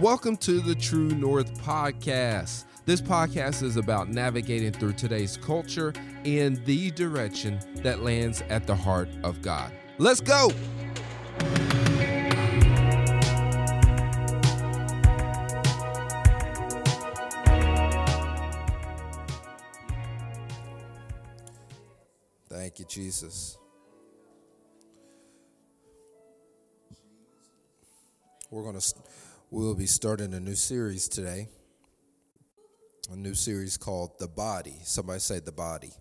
Welcome to the True North Podcast. This podcast is about navigating through today's culture in the direction that lands at the heart of God. Let's go! Thank you, Jesus. We're going to we'll be starting a new series today. A new series called The Body. Somebody say The Body.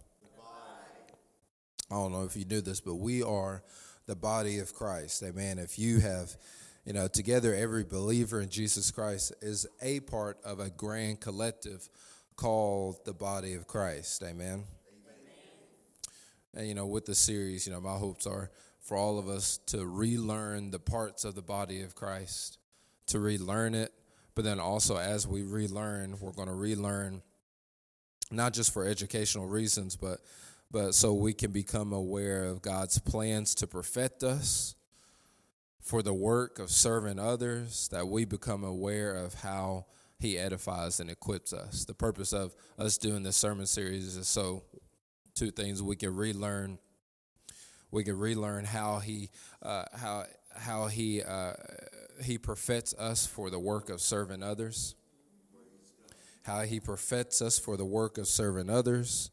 I don't know if you knew this, but we are the body of Christ. Amen. If you have, you know, together every believer in Jesus Christ is a part of a grand collective called the body of Christ. Amen. And you know, with the series, you know, my hopes are for all of us to relearn the parts of the body of Christ, to relearn it, but then also as we relearn, we're going to relearn not just for educational reasons, but but so we can become aware of God's plans to perfect us for the work of serving others, that we become aware of how he edifies and equips us. The purpose of us doing this sermon series is so two things we can relearn we can relearn how he uh, how how he uh, he perfects us for the work of serving others. How he perfects us for the work of serving others.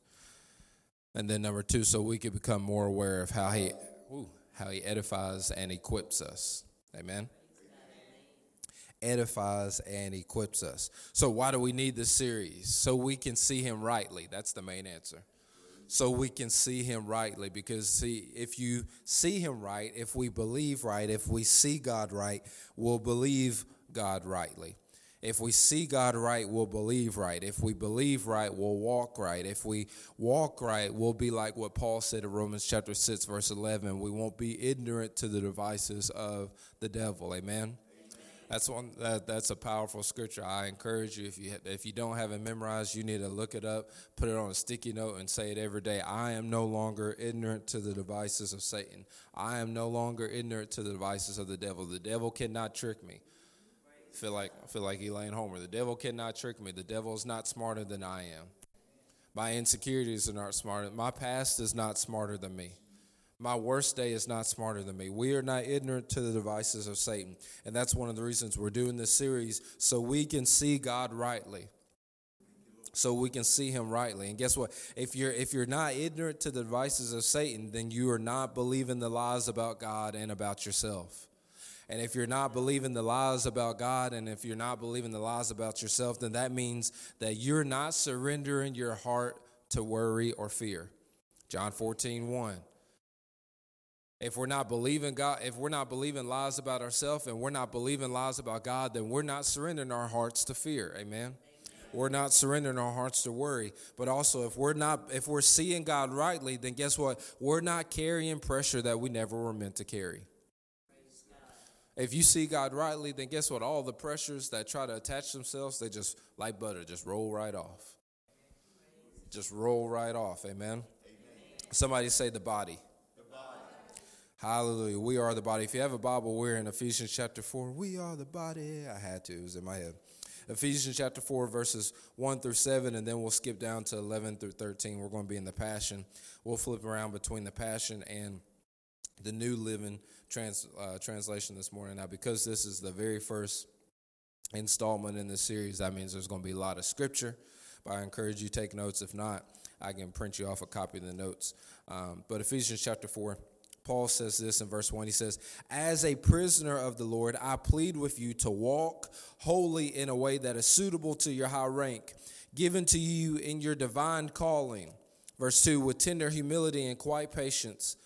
And then number two so we can become more aware of how he ooh, how he edifies and equips us. Amen? Edifies and equips us. So why do we need this series? So we can see him rightly. That's the main answer so we can see him rightly because see if you see him right if we believe right if we see god right we'll believe god rightly if we see God right, we'll believe right. If we believe right, we'll walk right. If we walk right, we'll be like what Paul said in Romans chapter 6, verse 11. We won't be ignorant to the devices of the devil. Amen. That's one that, that's a powerful scripture. I encourage you if you if you don't have it memorized, you need to look it up, put it on a sticky note, and say it every day. I am no longer ignorant to the devices of Satan. I am no longer ignorant to the devices of the devil. The devil cannot trick me. I feel like I feel like Elaine Homer. The devil cannot trick me. The devil is not smarter than I am. My insecurities are not smarter. My past is not smarter than me. My worst day is not smarter than me. We are not ignorant to the devices of Satan. And that's one of the reasons we're doing this series so we can see God rightly. So we can see him rightly. And guess what? If you're if you're not ignorant to the devices of Satan, then you are not believing the lies about God and about yourself. And if you're not believing the lies about God and if you're not believing the lies about yourself, then that means that you're not surrendering your heart to worry or fear. John 14, 1. If we're not believing God, if we're not believing lies about ourselves and we're not believing lies about God, then we're not surrendering our hearts to fear. Amen. We're not surrendering our hearts to worry. But also if we're not if we're seeing God rightly, then guess what? We're not carrying pressure that we never were meant to carry. If you see God rightly, then guess what? All the pressures that try to attach themselves, they just like butter, just roll right off. Just roll right off. Amen. Amen. Somebody say the body. Hallelujah. We are the body. If you have a Bible, we're in Ephesians chapter 4. We are the body. I had to, it was in my head. Ephesians chapter 4, verses 1 through 7, and then we'll skip down to 11 through 13. We're going to be in the Passion. We'll flip around between the Passion and the New Living trans, uh, Translation this morning. Now, because this is the very first installment in this series, that means there's going to be a lot of scripture. But I encourage you to take notes. If not, I can print you off a copy of the notes. Um, but Ephesians chapter 4, Paul says this in verse 1. He says, As a prisoner of the Lord, I plead with you to walk holy in a way that is suitable to your high rank, given to you in your divine calling. Verse 2 With tender humility and quiet patience,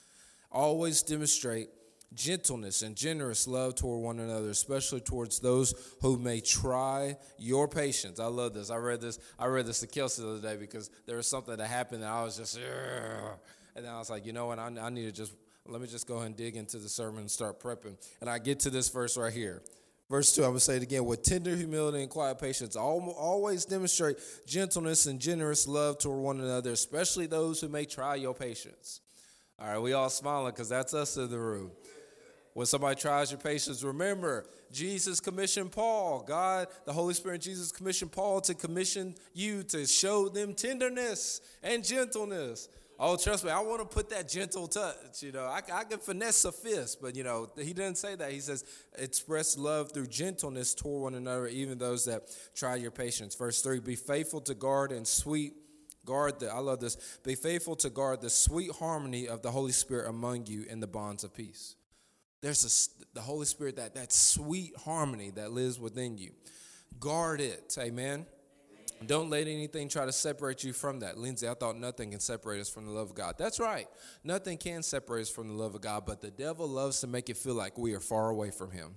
always demonstrate gentleness and generous love toward one another, especially towards those who may try your patience. I love this. I read this. I read this to Kelsey the other day because there was something that happened and I was just, and then I was like, you know what? I, I need to just let me just go ahead and dig into the sermon and start prepping. And I get to this verse right here. Verse 2, I'm going to say it again. With tender humility and quiet patience, always demonstrate gentleness and generous love toward one another, especially those who may try your patience. All right, we all smiling because that's us in the room. When somebody tries your patience, remember Jesus commissioned Paul. God, the Holy Spirit, Jesus commissioned Paul to commission you to show them tenderness and gentleness. Oh, trust me, I want to put that gentle touch. You know, I, I can finesse a fist, but you know, he didn't say that. He says, express love through gentleness toward one another, even those that try your patience. Verse three: Be faithful to guard and sweet guard the. I love this. Be faithful to guard the sweet harmony of the Holy Spirit among you in the bonds of peace. There's a, the Holy Spirit that that sweet harmony that lives within you. Guard it. Amen. Don't let anything try to separate you from that. Lindsey, I thought nothing can separate us from the love of God. That's right. Nothing can separate us from the love of God, but the devil loves to make it feel like we are far away from him.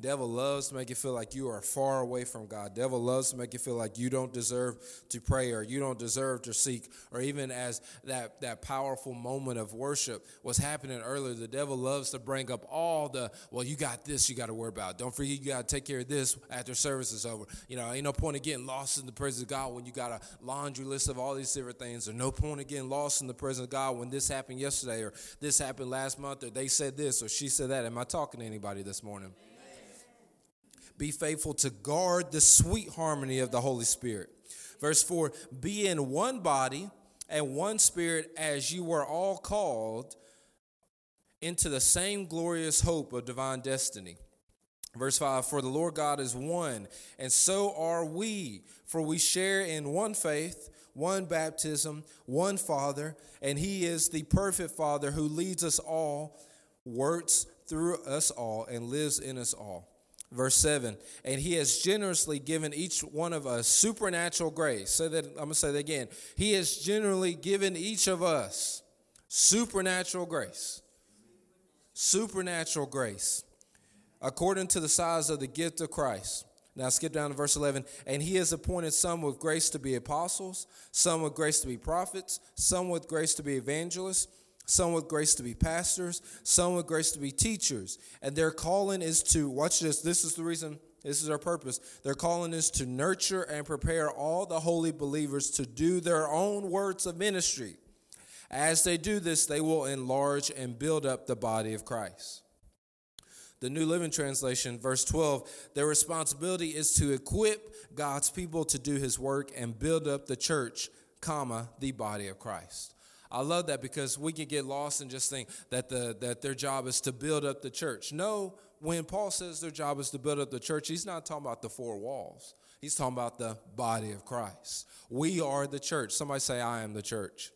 Devil loves to make you feel like you are far away from God. Devil loves to make you feel like you don't deserve to pray or you don't deserve to seek or even as that that powerful moment of worship was happening earlier, the devil loves to bring up all the well, you got this you got to worry about. Don't forget you got to take care of this after service is over. You know, ain't no point of getting lost in the presence of God when you got a laundry list of all these different things. Or no point of getting lost in the presence of God when this happened yesterday or this happened last month or they said this or she said that. Am I talking to anybody this morning? Be faithful to guard the sweet harmony of the Holy Spirit. Verse 4 Be in one body and one spirit as you were all called into the same glorious hope of divine destiny. Verse 5 For the Lord God is one, and so are we, for we share in one faith, one baptism, one Father, and He is the perfect Father who leads us all, works through us all, and lives in us all. Verse 7 And he has generously given each one of us supernatural grace. So that I'm going to say that again. He has generally given each of us supernatural grace. Supernatural grace. According to the size of the gift of Christ. Now skip down to verse 11. And he has appointed some with grace to be apostles, some with grace to be prophets, some with grace to be evangelists some with grace to be pastors, some with grace to be teachers. And their calling is to, watch this, this is the reason, this is our purpose. Their calling is to nurture and prepare all the holy believers to do their own works of ministry. As they do this, they will enlarge and build up the body of Christ. The New Living Translation, verse 12, their responsibility is to equip God's people to do his work and build up the church, comma, the body of Christ. I love that because we can get lost and just think that the that their job is to build up the church. No, when Paul says their job is to build up the church, he's not talking about the four walls. He's talking about the body of Christ. We are the church. Somebody say, I am the church.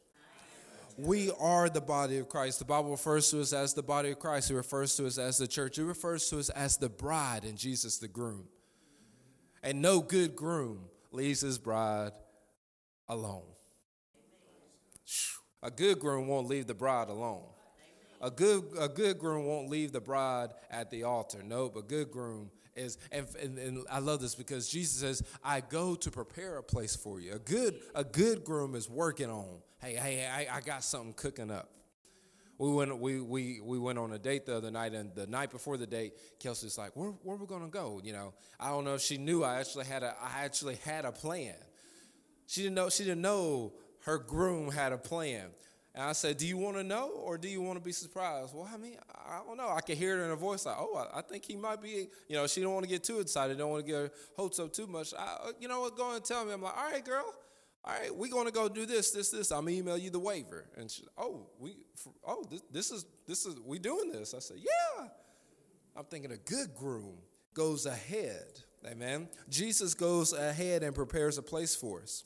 We are the body of Christ. The Bible refers to us as the body of Christ. It refers to us as the church. It refers to us as the bride and Jesus the groom. And no good groom leaves his bride alone. A good groom won't leave the bride alone. A good, a good groom won't leave the bride at the altar. Nope, a good groom is, and, and, and, I love this because Jesus says, I go to prepare a place for you. A good, a good groom is working on, hey, hey, I, I got something cooking up. We went, we, we, we went on a date the other night, and the night before the date, Kelsey's like, where, where are we gonna go? You know, I don't know if she knew I actually had a, I actually had a plan. She didn't know, she didn't know her groom had a plan. And I said, Do you want to know or do you want to be surprised? Well, I mean, I don't know. I could hear it in her voice like, Oh, I, think he might be, you know, she don't want to get too excited, don't want to get her hopes up too much. I, uh, you know what? Go and tell me. I'm like, All right, girl. All right, we're going to go do this, this, this. I'm going to email you the waiver. And she, Oh, we, oh, this, this is, this is, we doing this. I said, Yeah. I'm thinking a good groom goes ahead. Amen. Jesus goes ahead and prepares a place for us.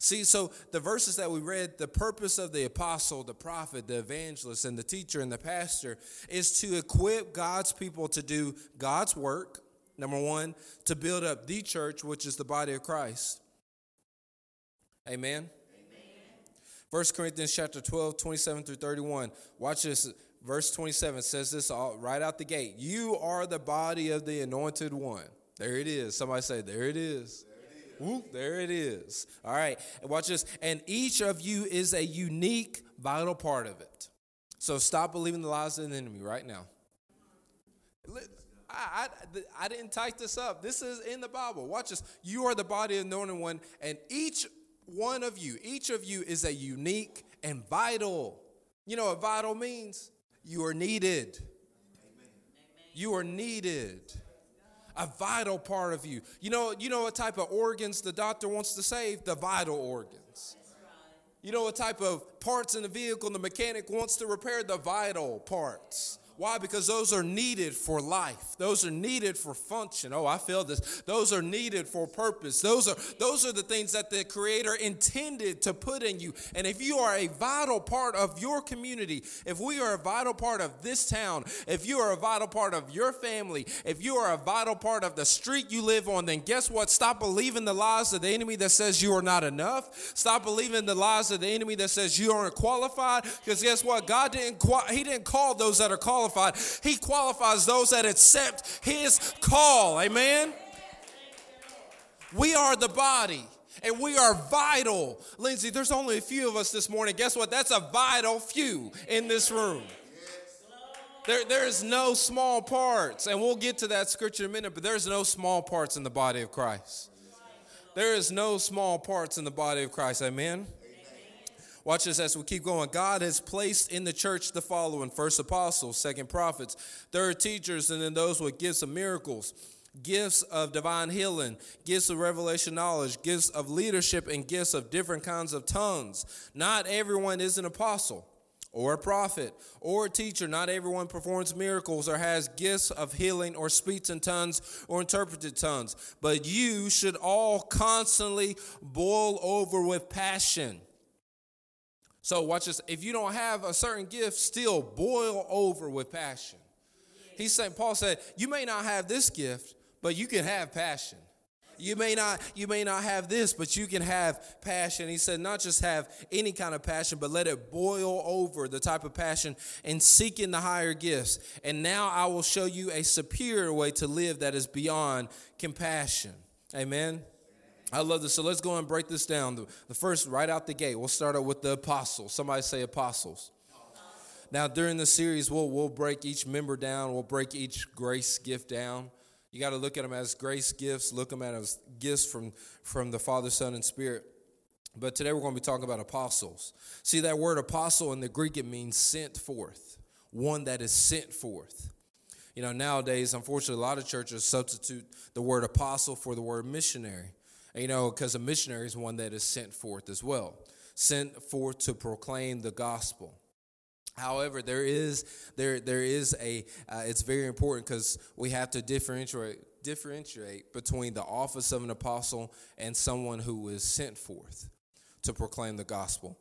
See, so the verses that we read, the purpose of the apostle, the prophet, the evangelist, and the teacher and the pastor is to equip God's people to do God's work, number one, to build up the church, which is the body of Christ. Amen. Amen. Corinthians chapter 12, 27 through 31. Watch this. Verse 27 says this all, right out the gate. You are the body of the anointed one. There it is. Somebody say, There it is. Whoop, there it is. All right, watch this. And each of you is a unique, vital part of it. So stop believing the lies of the enemy right now. I, I, I didn't type this up. This is in the Bible. Watch this. You are the body of the anointed one, and each one of you, each of you is a unique and vital. You know what vital means? You are needed. You are needed. A vital part of you. You know, you know what type of organs the doctor wants to save? The vital organs. You know what type of parts in the vehicle the mechanic wants to repair? The vital parts. Why? Because those are needed for life. Those are needed for function. Oh, I feel this. Those are needed for purpose. Those are those are the things that the creator intended to put in you. And if you are a vital part of your community, if we are a vital part of this town, if you are a vital part of your family, if you are a vital part of the street you live on, then guess what? Stop believing the lies of the enemy that says you are not enough. Stop believing the lies of the enemy that says you aren't qualified. Because guess what? God didn't he didn't call those that are qualified qualified. He qualifies those that accept his call. Amen. We are the body and we are vital. Lindsey, there's only a few of us this morning. Guess what? That's a vital few in this room. There, there's no small parts, and we'll get to that scripture in a minute, but there's no small parts in the body of Christ. There is no small parts in the body of Christ. Amen. Watch this as we keep going. God has placed in the church the following first apostles, second prophets, third teachers, and then those with gifts of miracles, gifts of divine healing, gifts of revelation knowledge, gifts of leadership, and gifts of different kinds of tongues. Not everyone is an apostle or a prophet or a teacher. Not everyone performs miracles or has gifts of healing or speaks in tongues or interpreted tongues. But you should all constantly boil over with passion so watch this. If you don't have a certain gift, still boil over with passion. He's saying, Paul said, you may not have this gift, but you can have passion. You may not, you may not have this, but you can have passion. He said, not just have any kind of passion, but let it boil over the type of passion and seeking the higher gifts. And now I will show you a superior way to live that is beyond compassion. Amen. I love this. So let's go and break this down. The, the first, right out the gate, we'll start out with the apostles. Somebody say apostles. Now, during the series, we'll, we'll break each member down. We'll break each grace gift down. You got to look at them as grace gifts, look them at as gifts from, from the Father, Son, and Spirit. But today we're going to be talking about apostles. See, that word apostle in the Greek, it means sent forth, one that is sent forth. You know, nowadays, unfortunately, a lot of churches substitute the word apostle for the word missionary. You know, because a missionary is one that is sent forth as well, sent forth to proclaim the gospel. However, there is there there is a uh, it's very important because we have to differentiate differentiate between the office of an apostle and someone who is sent forth to proclaim the gospel.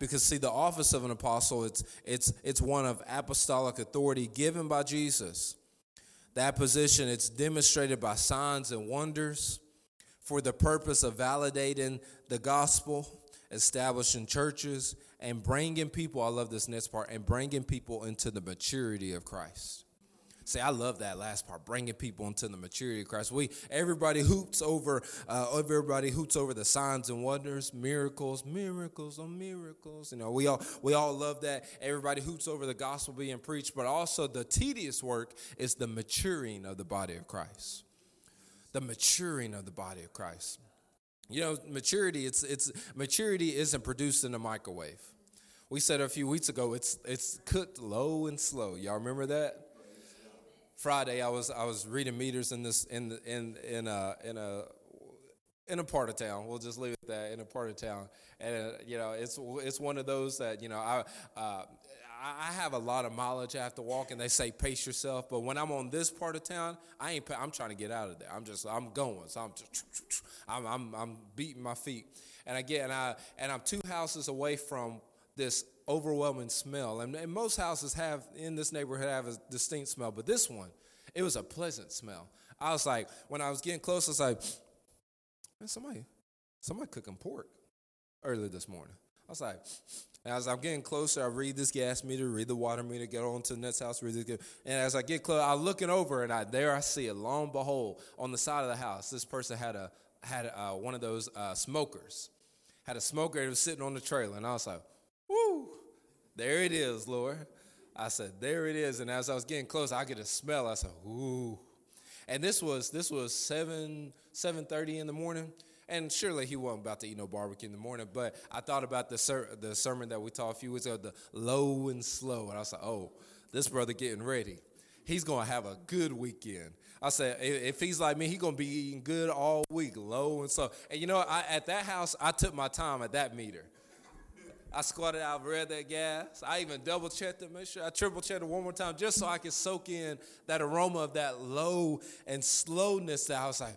Because see, the office of an apostle it's it's it's one of apostolic authority given by Jesus. That position it's demonstrated by signs and wonders for the purpose of validating the gospel, establishing churches, and bringing people, I love this next part, and bringing people into the maturity of Christ. See, I love that last part, bringing people into the maturity of Christ. We everybody hoots over, uh, everybody hoots over the signs and wonders, miracles, miracles on miracles. You know, we all we all love that. Everybody hoots over the gospel being preached, but also the tedious work is the maturing of the body of Christ the maturing of the body of Christ. You know, maturity, it's it's maturity isn't produced in a microwave. We said a few weeks ago, it's it's cooked low and slow. Y'all remember that? Friday, I was I was reading meters in this in in in a in a in a part of town. We'll just leave it that in a part of town, and uh, you know it's it's one of those that you know I uh, I have a lot of mileage I have to walk, and they say pace yourself. But when I'm on this part of town, I ain't. I'm trying to get out of there. I'm just. I'm going. So I'm just. I'm. I'm, I'm beating my feet, and I get and I and I'm two houses away from this overwhelming smell. And, and most houses have in this neighborhood have a distinct smell, but this one, it was a pleasant smell. I was like, when I was getting close, I was like, man, somebody, somebody cooking pork early this morning. I was like, as I'm getting closer, I read this gas meter, read the water meter, get on to the next house, read this. And as I get close, I'm looking over, and I there I see it. Lo and behold, on the side of the house, this person had a had a, uh, one of those uh, smokers, had a smoker that was sitting on the trailer, and I was like, "Woo, there it is, Lord." I said, "There it is." And as I was getting close, I get a smell. I said, "Ooh," and this was this was seven seven thirty in the morning. And surely he wasn't about to eat no barbecue in the morning, but I thought about the, ser- the sermon that we taught a few weeks ago, the low and slow. And I was like, oh, this brother getting ready. he's gonna have a good weekend. I said, if he's like me, he's gonna be eating good all week, low and so. And you know, I, at that house, I took my time at that meter. I squatted out, read that gas. I even double checked it, make sure I triple checked it one more time, just so I could soak in that aroma of that low and slowness that I was like.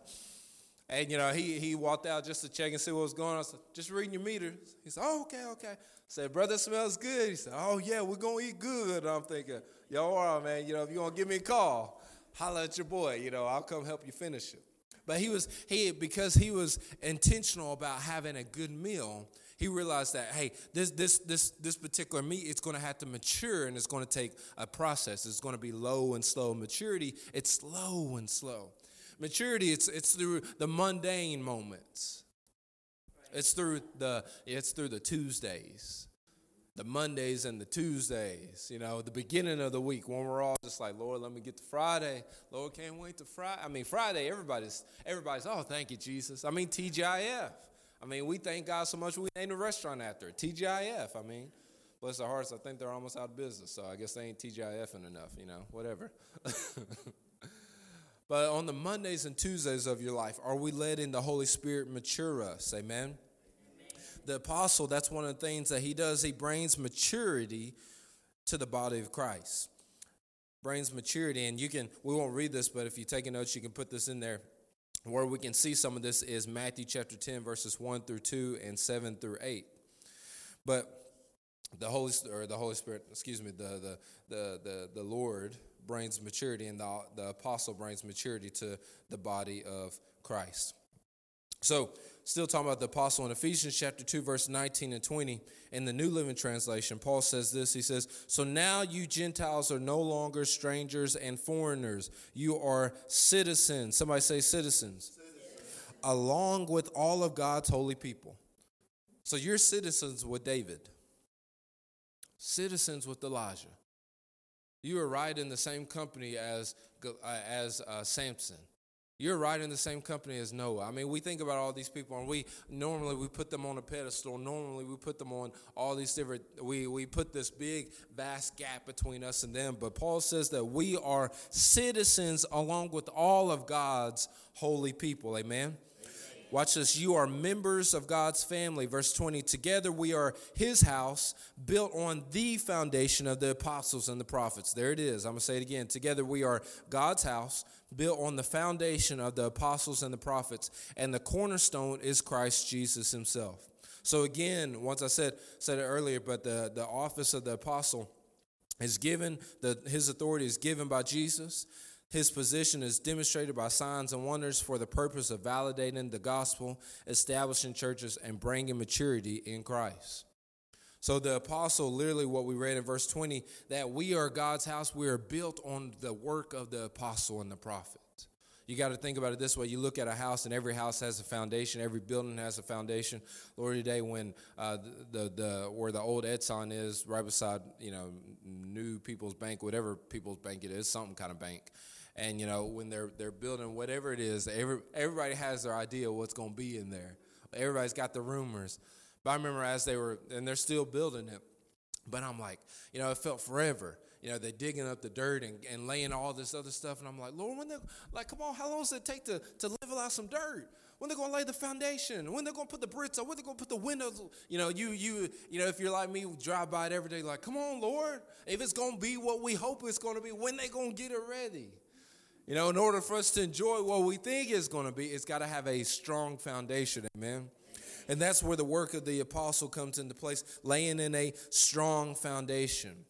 And you know, he he walked out just to check and see what was going on. I said, just reading your meter. He said, oh, okay, okay. I said, brother, smells good. He said, oh yeah, we're gonna eat good. And I'm thinking, yo, all right, man. You know, if you want to give me a call, holla at your boy. You know, I'll come help you finish it. But he was he because he was intentional about having a good meal he realized that hey this this this this particular meat it's going to have to mature and it's going to take a process it's going to be low and slow maturity it's slow and slow maturity it's it's through the mundane moments. It's through the it's through the tuesdays. The mondays and the tuesdays you know the beginning of the week when we're all just like lord let me get to friday. Lord can't wait to friday i mean friday everybody's everybody's oh thank you jesus. I mean tgif I mean, we thank God so much we named a restaurant after it, TGIF. I mean, bless their hearts, I think they're almost out of business, so I guess they ain't TGIFing enough, you know, whatever. but on the Mondays and Tuesdays of your life, are we letting the Holy Spirit mature us? Amen? Amen. The apostle, that's one of the things that he does. He brings maturity to the body of Christ. Brings maturity, and you can, we won't read this, but if you're taking notes, you can put this in there where we can see some of this is Matthew chapter 10, verses 1 through 2 and 7 through 8. But the Holy or the Holy Spirit, excuse me, the the the the, the Lord brings maturity and the, the apostle brings maturity to the body of Christ. So, still talking about the apostle in Ephesians chapter 2, verse 19 and 20, in the New Living Translation, Paul says this He says, So now you Gentiles are no longer strangers and foreigners. You are citizens. Somebody say citizens. citizens. Along with all of God's holy people. So you're citizens with David, citizens with Elijah. You are right in the same company as, uh, as uh, Samson you're right in the same company as Noah. I mean, we think about all these people, and we normally we put them on a pedestal. Normally we put them on all these different. We we put this big vast gap between us and them. But Paul says that we are citizens along with all of God's holy people. Amen. Watch this. You are members of God's family. Verse 20. Together we are his house, built on the foundation of the apostles and the prophets. There it is. I'm going to say it again. Together we are God's house, built on the foundation of the apostles and the prophets. And the cornerstone is Christ Jesus himself. So again, once I said said it earlier, but the, the office of the apostle is given, the, his authority is given by Jesus. His position is demonstrated by signs and wonders for the purpose of validating the gospel, establishing churches, and bringing maturity in Christ. So, the apostle, literally, what we read in verse 20, that we are God's house, we are built on the work of the apostle and the prophet. You got to think about it this way. You look at a house, and every house has a foundation. Every building has a foundation. Lord, today when uh, the, the where the old Edson is, right beside you know New People's Bank, whatever People's Bank it is, something kind of bank and you know when they're they're building whatever it is every, everybody has their idea what's going to be in there. Everybody's got the rumors. But i remember as they were and they're still building it but i'm like you know it felt forever. You know they're digging up the dirt and, and laying all this other stuff and i'm like lord when they like come on how long does it take to, to level out some dirt? When they're going to lay the foundation, when they're going to put the bricks up, when they're going to put the windows. You know, you you you know, if you're like me, drive by it every day, like, come on, Lord, if it's going to be what we hope it's going to be, when they going to get it ready? You know, in order for us to enjoy what we think is going to be, it's got to have a strong foundation. Amen. And that's where the work of the apostle comes into place, laying in a strong foundation.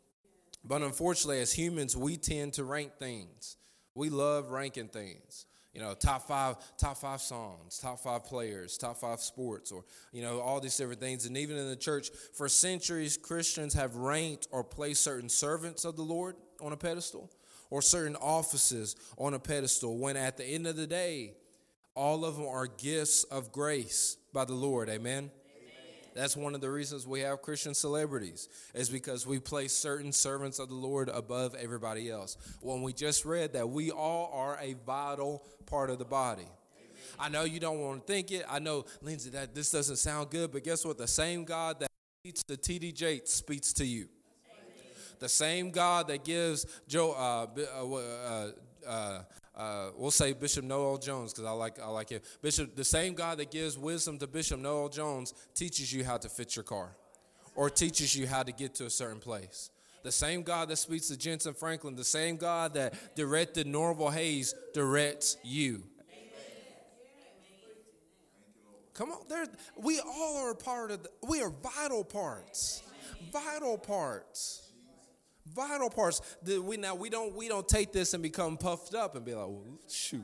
But unfortunately, as humans, we tend to rank things. We love ranking things. You know, top five, top five songs, top five players, top five sports, or you know, all these different things. And even in the church, for centuries, Christians have ranked or placed certain servants of the Lord on a pedestal or certain offices on a pedestal when at the end of the day, all of them are gifts of grace by the Lord. Amen. That's one of the reasons we have Christian celebrities, is because we place certain servants of the Lord above everybody else. When we just read that we all are a vital part of the body. I know you don't want to think it. I know, Lindsey, that this doesn't sound good, but guess what? The same God that speaks to T.D. Jakes speaks to you. The same God that gives Joe, uh, uh, uh, uh, uh, we'll say Bishop Noel Jones because I like I like him. Bishop, the same God that gives wisdom to Bishop Noel Jones teaches you how to fit your car, or teaches you how to get to a certain place. The same God that speaks to Jentezen Franklin, the same God that directed Norvel Hayes directs you. Come on, there. We all are part of. The, we are vital parts. Vital parts. Vital parts. That we now we don't we don't take this and become puffed up and be like, well, shoot.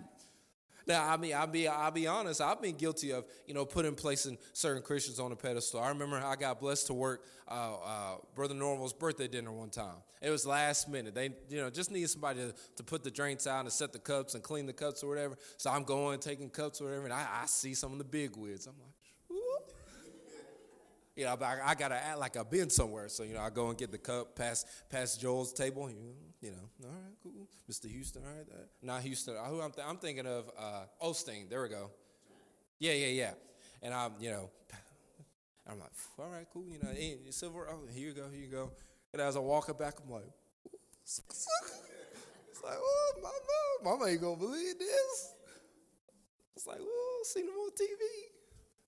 Now, I mean, I'll be, I'll be honest. I've been guilty of, you know, putting placing certain Christians on a pedestal. I remember I got blessed to work uh, uh, Brother Norvel's birthday dinner one time. It was last minute. They, you know, just needed somebody to, to put the drinks out and set the cups and clean the cups or whatever. So I'm going taking cups or whatever, and I, I see some of the big wigs. I'm like, you know, I, I gotta act like I've been somewhere. So you know, I go and get the cup past past Joel's table. You know, you know all right, cool, Mr. Houston. All right, uh, not Houston. Uh, who I'm, th- I'm thinking of uh, Osteen. There we go. Yeah, yeah, yeah. And I'm, you know, I'm like, all right, cool. You know, silver. Oh, here you go, here you go. And as I walk it back, I'm like, it's like, oh, my mom, mama ain't gonna believe this. It's like, oh, seen him on TV.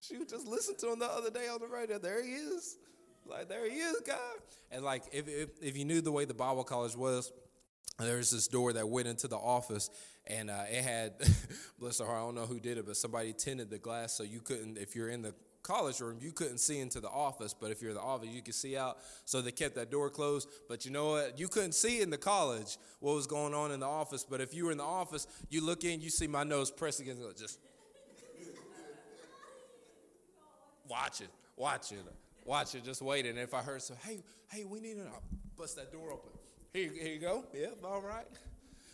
She just listened to him the other day on the radio. There he is. Like, there he is, God. And like, if, if, if you knew the way the Bible college was, there was this door that went into the office, and uh, it had, bless her heart, I don't know who did it, but somebody tinted the glass so you couldn't, if you're in the college room, you couldn't see into the office, but if you're in the office, you could see out. So they kept that door closed. But you know what? You couldn't see in the college what was going on in the office. But if you were in the office, you look in, you see my nose pressed against it, just watch it, watch it, watch it, just waiting. And if I heard so, hey, hey, we need to bust that door open. Here, here you go. Yep, all right.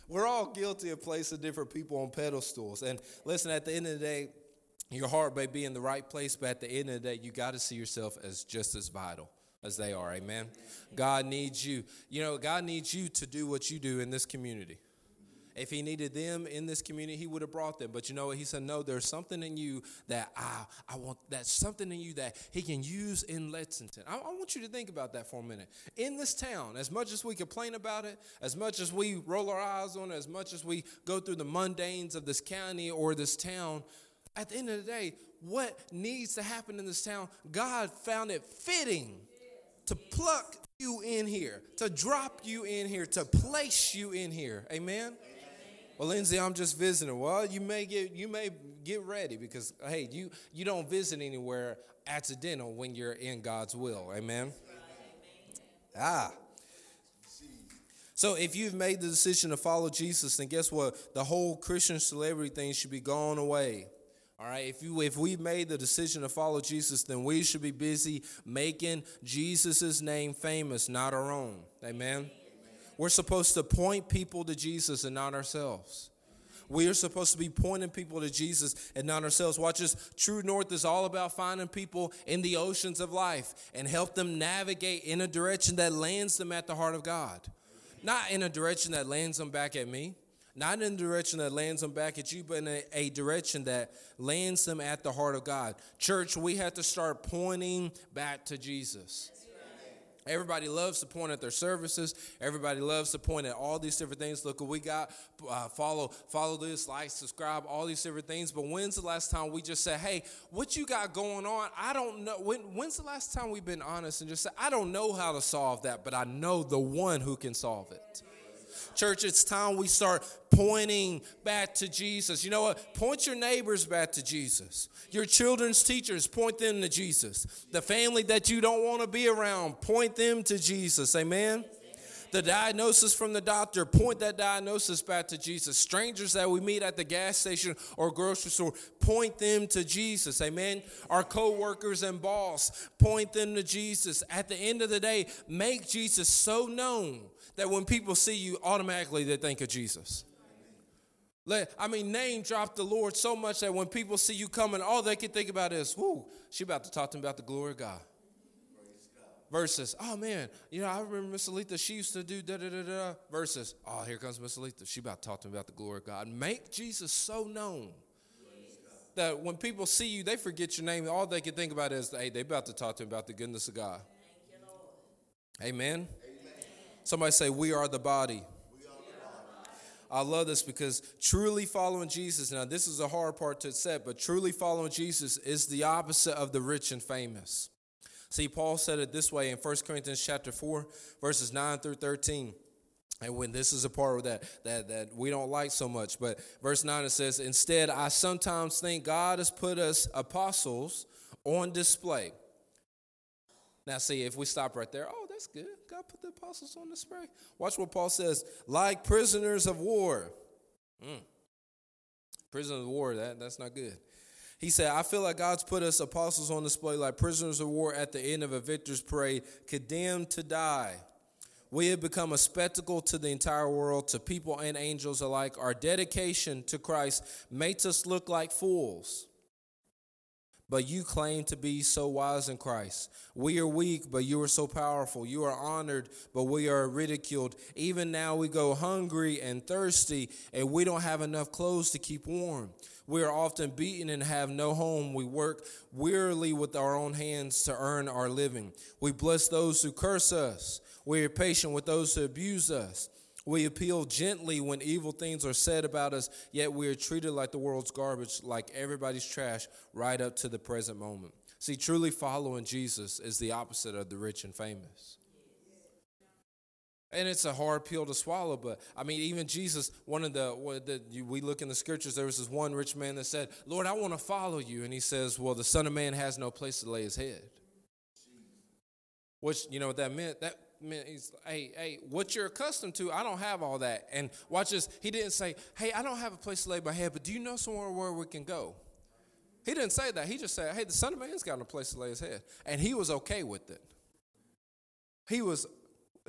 We're all guilty of placing different people on pedestals. And listen, at the end of the day, your heart may be in the right place, but at the end of the day, you got to see yourself as just as vital as they are. Amen. God needs you. You know, God needs you to do what you do in this community. If he needed them in this community, he would have brought them. But you know what? He said, No, there's something in you that I, I want, that's something in you that he can use in Lexington. I, I want you to think about that for a minute. In this town, as much as we complain about it, as much as we roll our eyes on it, as much as we go through the mundanes of this county or this town, at the end of the day, what needs to happen in this town, God found it fitting to pluck you in here, to drop you in here, to place you in here. Amen. Well, Lindsey, I'm just visiting. Well, you may get you may get ready because hey, you you don't visit anywhere accidental when you're in God's will. Amen. Ah. So if you've made the decision to follow Jesus, then guess what? The whole Christian celebrity thing should be gone away. All right, if you if we made the decision to follow Jesus, then we should be busy making Jesus' name famous, not our own. Amen. We're supposed to point people to Jesus and not ourselves. We are supposed to be pointing people to Jesus and not ourselves. Watch this. True North is all about finding people in the oceans of life and help them navigate in a direction that lands them at the heart of God. Not in a direction that lands them back at me, not in a direction that lands them back at you, but in a, a direction that lands them at the heart of God. Church, we have to start pointing back to Jesus. Everybody loves to point at their services. Everybody loves to point at all these different things. Look what we got. Uh, follow, follow this, like, subscribe, all these different things. But when's the last time we just said, "Hey, what you got going on? I don't know." When, when's the last time we've been honest and just said, "I don't know how to solve that, but I know the one who can solve it." Church, it's time we start pointing back to Jesus. You know what? Point your neighbors back to Jesus. Your children's teachers, point them to Jesus. The family that you don't want to be around, point them to Jesus. Amen the diagnosis from the doctor, point that diagnosis back to Jesus. Strangers that we meet at the gas station or grocery store, point them to Jesus. Amen. Our co workers and boss, point them to Jesus. At the end of the day, make Jesus so known that when people see you, automatically they think of Jesus. Let, I mean, name drop the Lord so much that when people see you coming, all they can think about is, whoo, she about to talk to them about the glory of God. Versus, oh man, you know, I remember Miss Alita, she used to do da da da da. Versus, oh, here comes Miss Alita, she about to talk to them about the glory of God. Make Jesus so known that when people see you, they forget your name. All they can think about is, hey, they about to talk to them about the goodness of God. Amen. Somebody say, We are the body. I love this because truly following Jesus, now this is a hard part to accept, but truly following Jesus is the opposite of the rich and famous. See, Paul said it this way in 1 Corinthians chapter 4, verses 9 through 13. And when this is a part of that that that we don't like so much, but verse 9 it says, Instead, I sometimes think God has put us apostles on display. Now, see, if we stop right there, oh, that's good. God put the apostles on display. Watch what Paul says, like prisoners of war. Mm. Prisoners of war, that, that's not good. He said, I feel like God's put us apostles on display like prisoners of war at the end of a victor's parade, condemned to die. We have become a spectacle to the entire world, to people and angels alike. Our dedication to Christ makes us look like fools. But you claim to be so wise in Christ. We are weak, but you are so powerful. You are honored, but we are ridiculed. Even now we go hungry and thirsty, and we don't have enough clothes to keep warm. We are often beaten and have no home. We work wearily with our own hands to earn our living. We bless those who curse us. We are patient with those who abuse us. We appeal gently when evil things are said about us, yet we are treated like the world's garbage, like everybody's trash, right up to the present moment. See, truly following Jesus is the opposite of the rich and famous. And it's a hard pill to swallow, but I mean, even Jesus, one of the, we look in the scriptures, there was this one rich man that said, Lord, I want to follow you. And he says, Well, the Son of Man has no place to lay his head. Which, you know what that meant? That he's hey hey what you're accustomed to i don't have all that. And watch this he didn't say hey i don't have a place to lay my head but do you know somewhere where we can go? He didn't say that he just said hey the son of man's got a place to lay his head. And he was okay with it. He was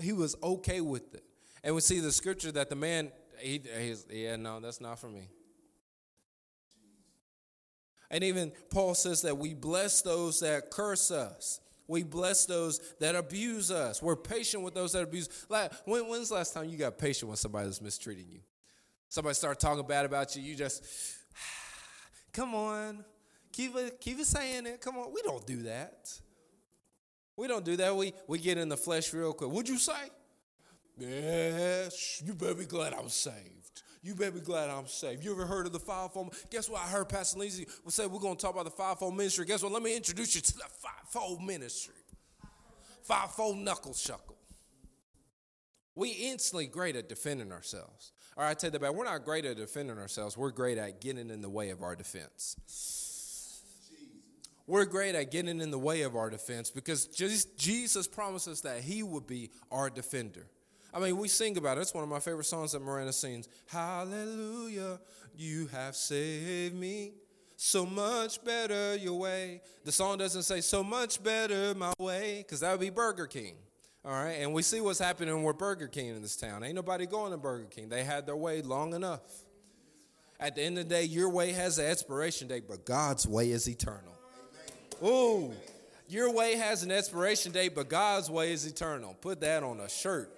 he was okay with it. And we see the scripture that the man he, he's, yeah no that's not for me. And even paul says that we bless those that curse us we bless those that abuse us. We're patient with those that abuse. Like, when, when's the last time you got patient with somebody that's mistreating you? Somebody start talking bad about you, you just, come on, keep it, keep it saying it. Come on, we don't do that. We don't do that. We we get in the flesh real quick. Would you say? Yes, you better be glad I was saved. You better be glad I'm saved. You ever heard of the fivefold? Guess what? I heard Pastor Lindsey will say we're going to talk about the fivefold ministry. Guess what? Let me introduce you to the fivefold ministry. Fivefold knuckle shuckle. We instantly great at defending ourselves. All right, I you that, we're not great at defending ourselves. We're great at getting in the way of our defense. We're great at getting in the way of our defense because Jesus promises us that He would be our defender. I mean, we sing about it. It's one of my favorite songs that Miranda sings. Hallelujah, you have saved me. So much better your way. The song doesn't say so much better my way, because that would be Burger King. All right, and we see what's happening with Burger King in this town. Ain't nobody going to Burger King. They had their way long enough. At the end of the day, your way has an expiration date, but God's way is eternal. Ooh, your way has an expiration date, but God's way is eternal. Put that on a shirt.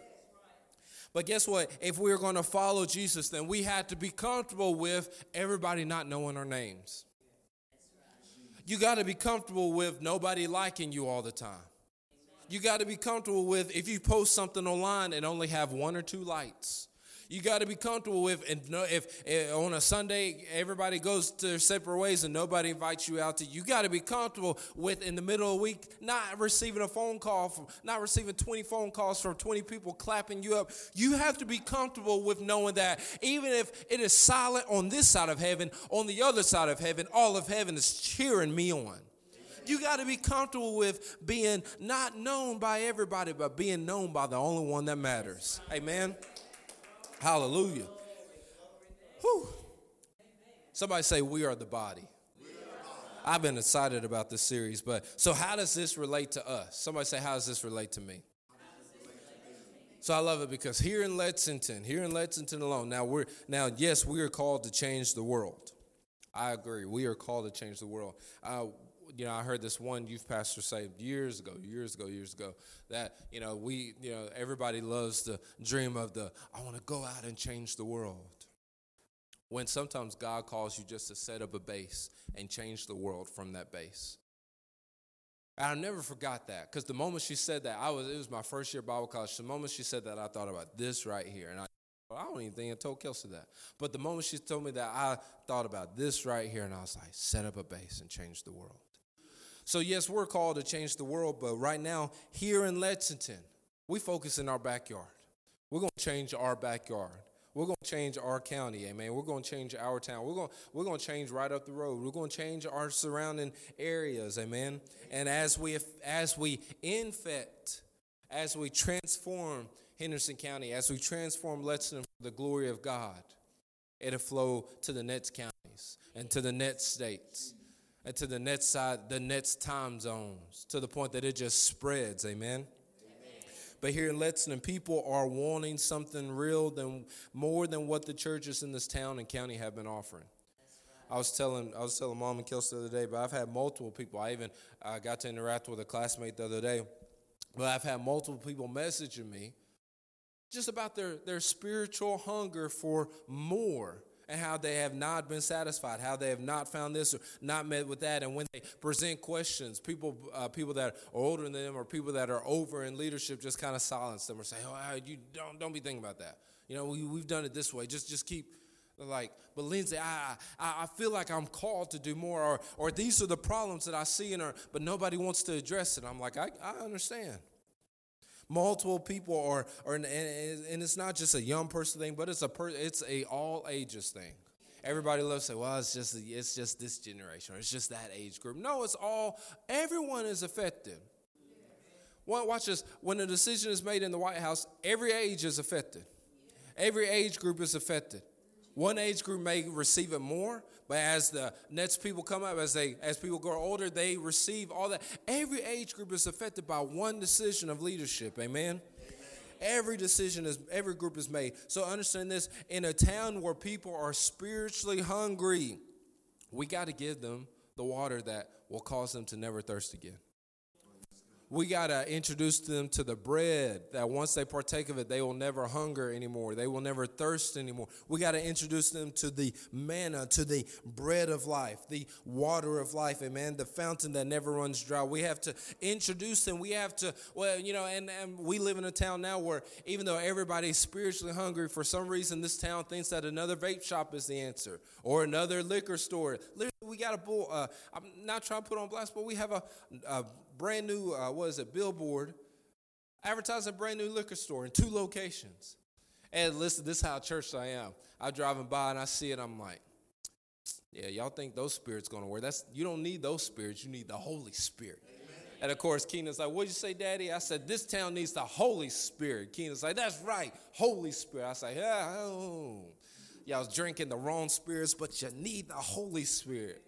But guess what? If we are going to follow Jesus, then we had to be comfortable with everybody not knowing our names. You got to be comfortable with nobody liking you all the time. You got to be comfortable with if you post something online and only have one or two likes. You got to be comfortable with, and if, if, on a Sunday everybody goes to their separate ways and nobody invites you out to, you got to be comfortable with in the middle of the week not receiving a phone call from, not receiving 20 phone calls from 20 people clapping you up. You have to be comfortable with knowing that even if it is silent on this side of heaven, on the other side of heaven, all of heaven is cheering me on you got to be comfortable with being not known by everybody, but being known by the only one that matters. Amen. Hallelujah. Whew. Somebody say, We are the body. I've been excited about this series, but so how does this relate to us? Somebody say, How does this relate to me? So I love it because here in Lexington, here in Lexington alone, now we're now yes, we are called to change the world. I agree. We are called to change the world. Uh, you know, I heard this one youth pastor say years ago, years ago, years ago, that, you know, we, you know, everybody loves the dream of the, I want to go out and change the world. When sometimes God calls you just to set up a base and change the world from that base. And I never forgot that because the moment she said that, I was it was my first year Bible college. The moment she said that, I thought about this right here, and I. I don't even think I told Kelsey that. But the moment she told me that, I thought about this right here, and I was like, set up a base and change the world. So, yes, we're called to change the world, but right now, here in Lexington, we focus in our backyard. We're going to change our backyard. We're going to change our county, amen. We're going to change our town. We're going, we're going to change right up the road. We're going to change our surrounding areas, amen. And as we, as we infect, as we transform Henderson County, as we transform Lexington for the glory of God, it'll flow to the next counties and to the next states and to the next side, the next time zones, to the point that it just spreads, amen. But here in Lexington, people are wanting something real than more than what the churches in this town and county have been offering. I was telling I was telling mom and Kelsey the other day, but I've had multiple people. I even uh, got to interact with a classmate the other day, but I've had multiple people messaging me just about their their spiritual hunger for more and how they have not been satisfied, how they have not found this or not met with that. And when they present questions, people uh, people that are older than them or people that are over in leadership just kind of silence them or say, "Oh, you don't don't be thinking about that. You know, we, we've done it this way. Just just keep." like but Lindsey I, I i feel like i'm called to do more or or these are the problems that i see in her but nobody wants to address it i'm like i, I understand multiple people are, are and, and it's not just a young person thing, but it's a per, it's a all ages thing. Everybody loves to say, well, it's just it's just this generation or it's just that age group. No, it's all everyone is affected. Well, watch this. When a decision is made in the White House, every age is affected. Every age group is affected. One age group may receive it more, but as the next people come up, as they as people grow older, they receive all that. Every age group is affected by one decision of leadership. Amen. Every decision is every group is made. So understand this: in a town where people are spiritually hungry, we got to give them the water that will cause them to never thirst again we got to introduce them to the bread that once they partake of it, they will never hunger anymore. They will never thirst anymore. We got to introduce them to the manna, to the bread of life, the water of life, amen, the fountain that never runs dry. We have to introduce them. We have to, well, you know, and, and we live in a town now where even though everybody's spiritually hungry, for some reason this town thinks that another vape shop is the answer or another liquor store. Literally, we got a bull. Uh, I'm not trying to put on blast, but we have a, a brand new, uh, what is it, billboard advertising a brand new liquor store in two locations. And listen, this is how church I am. I'm driving by and I see it, I'm like, yeah, y'all think those spirits gonna work. That's you don't need those spirits, you need the Holy Spirit. Amen. And of course, Keenan's like, what'd you say, Daddy? I said, this town needs the Holy Spirit. Keenan's like, that's right, Holy Spirit. I said, yeah, oh. Y'all was drinking the wrong spirits, but you need the Holy Spirit.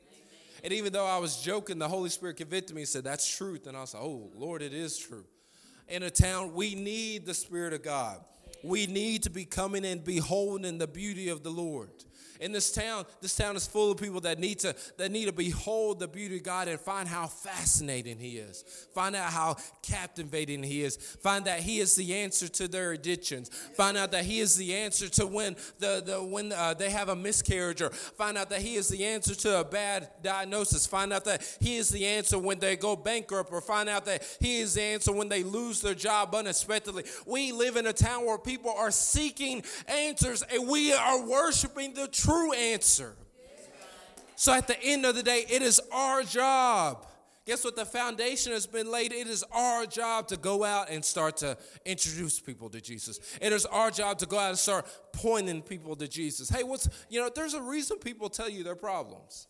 And even though I was joking, the Holy Spirit convicted me and said, That's truth. And I like, Oh, Lord, it is true. In a town, we need the Spirit of God. We need to be coming and beholding the beauty of the Lord in this town, this town is full of people that need to that need to behold the beauty of God and find how fascinating He is. Find out how captivating He is. Find that He is the answer to their addictions. Find out that He is the answer to when the, the when uh, they have a miscarriage, or find out that He is the answer to a bad diagnosis. Find out that He is the answer when they go bankrupt, or find out that He is the answer when they lose their job unexpectedly. We live in a town where people are seeking answers, and we are worshiping the truth true answer. So at the end of the day, it is our job. Guess what? The foundation has been laid. It is our job to go out and start to introduce people to Jesus. It is our job to go out and start pointing people to Jesus. Hey, what's, you know, there's a reason people tell you their problems.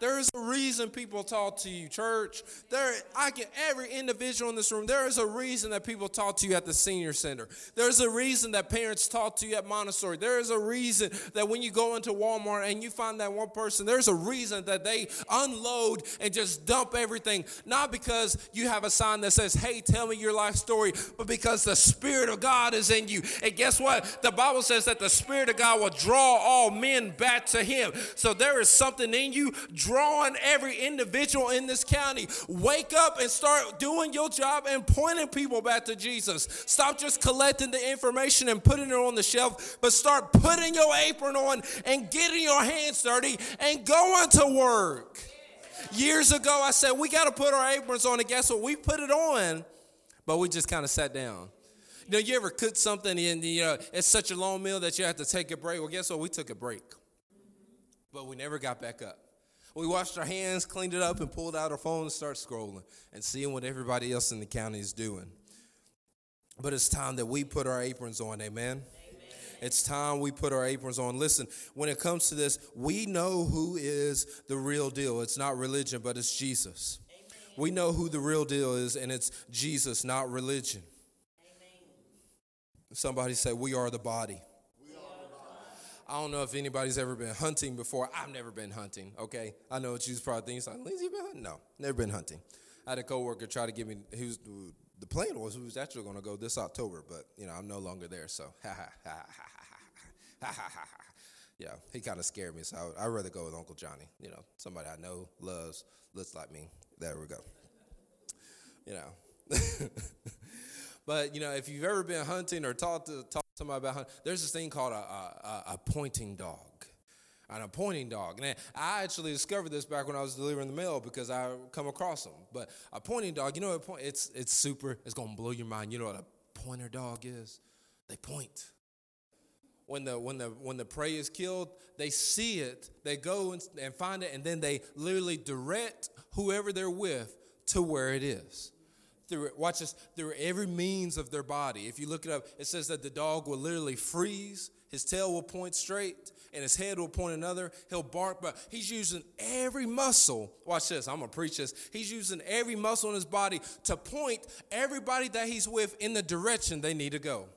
There is a reason people talk to you, church. There, I can every individual in this room. There is a reason that people talk to you at the senior center. There's a reason that parents talk to you at Montessori. There is a reason that when you go into Walmart and you find that one person, there's a reason that they unload and just dump everything. Not because you have a sign that says, "Hey, tell me your life story," but because the Spirit of God is in you. And guess what? The Bible says that the Spirit of God will draw all men back to Him. So there is something in you drawing every individual in this county. Wake up and start doing your job and pointing people back to Jesus. Stop just collecting the information and putting it on the shelf, but start putting your apron on and getting your hands dirty and going to work. Years ago, I said, we got to put our aprons on, and guess what? We put it on, but we just kind of sat down. You know, you ever cook something and you know it's such a long meal that you have to take a break? Well, guess what? We took a break, but we never got back up. We washed our hands, cleaned it up, and pulled out our phone and started scrolling and seeing what everybody else in the county is doing. But it's time that we put our aprons on, amen? It's time we put our aprons on. Listen, when it comes to this, we know who is the real deal. It's not religion, but it's Jesus. Amen. We know who the real deal is, and it's Jesus, not religion. Amen. Somebody say, We are the body. I don't know if anybody's ever been hunting before. I've never been hunting, okay? I know what you're probably thinking. Like, Lindsey, you been hunting? No, never been hunting. I had a coworker try to give me, who's the plan was we was actually going to go this October, but you know I'm no longer there, so ha ha ha ha ha ha ha. Yeah, he kind of scared me, so I, would rather go with Uncle Johnny. You know, somebody I know, loves, looks like me. There we go. You know, but you know, if you've ever been hunting or talked to talk to somebody about hunting, there's this thing called a, a, a pointing dog An a pointing dog. And I actually discovered this back when I was delivering the mail because I come across them. But a pointing dog, you know? It's it's super. It's gonna blow your mind. You know what a pointer dog is? They point. When the when the when the prey is killed, they see it. They go and, and find it, and then they literally direct whoever they're with to where it is through watch this through every means of their body. If you look it up, it says that the dog will literally freeze, his tail will point straight, and his head will point another. He'll bark, but he's using every muscle. Watch this, I'm gonna preach this. He's using every muscle in his body to point everybody that he's with in the direction they need to go.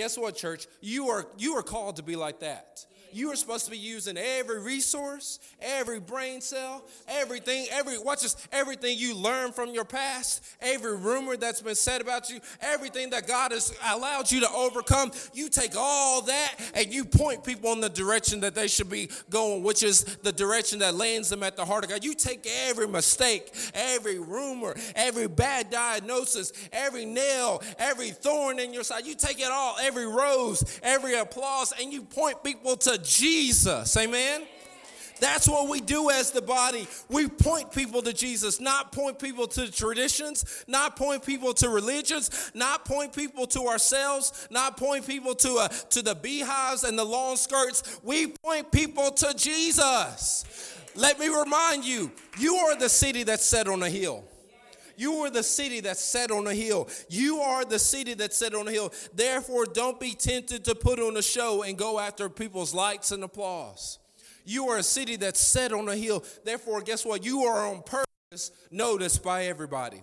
Guess what, church? You are you are called to be like that. You are supposed to be using every resource, every brain cell, everything, every watch this, everything you learn from your past, every rumor that's been said about you, everything that God has allowed you to overcome. You take all that and you point people in the direction that they should be going, which is the direction that lands them at the heart of God. You take every mistake, every rumor, every bad diagnosis, every nail, every thorn in your side. You take it all, every rose, every applause, and you point people to Jesus. Amen. That's what we do as the body. We point people to Jesus, not point people to traditions, not point people to religions, not point people to ourselves, not point people to uh, to the beehives and the long skirts. We point people to Jesus. Let me remind you, you are the city that's set on a hill. You are the city that's set on a hill. You are the city that's set on a hill. Therefore, don't be tempted to put on a show and go after people's likes and applause. You are a city that's set on a hill. Therefore, guess what? You are on purpose, noticed by everybody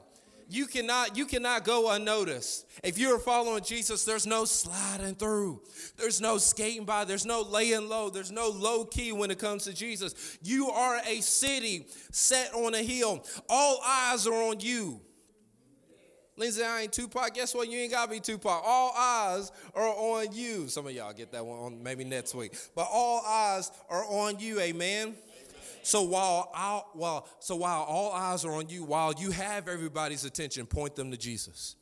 you cannot you cannot go unnoticed if you're following jesus there's no sliding through there's no skating by there's no laying low there's no low key when it comes to jesus you are a city set on a hill all eyes are on you Lindsey, I ain't Tupac. Guess what? You ain't gotta be Tupac. All eyes are on you. Some of y'all get that one on maybe next week. But all eyes are on you, amen. So while all, while so while all eyes are on you, while you have everybody's attention, point them to Jesus.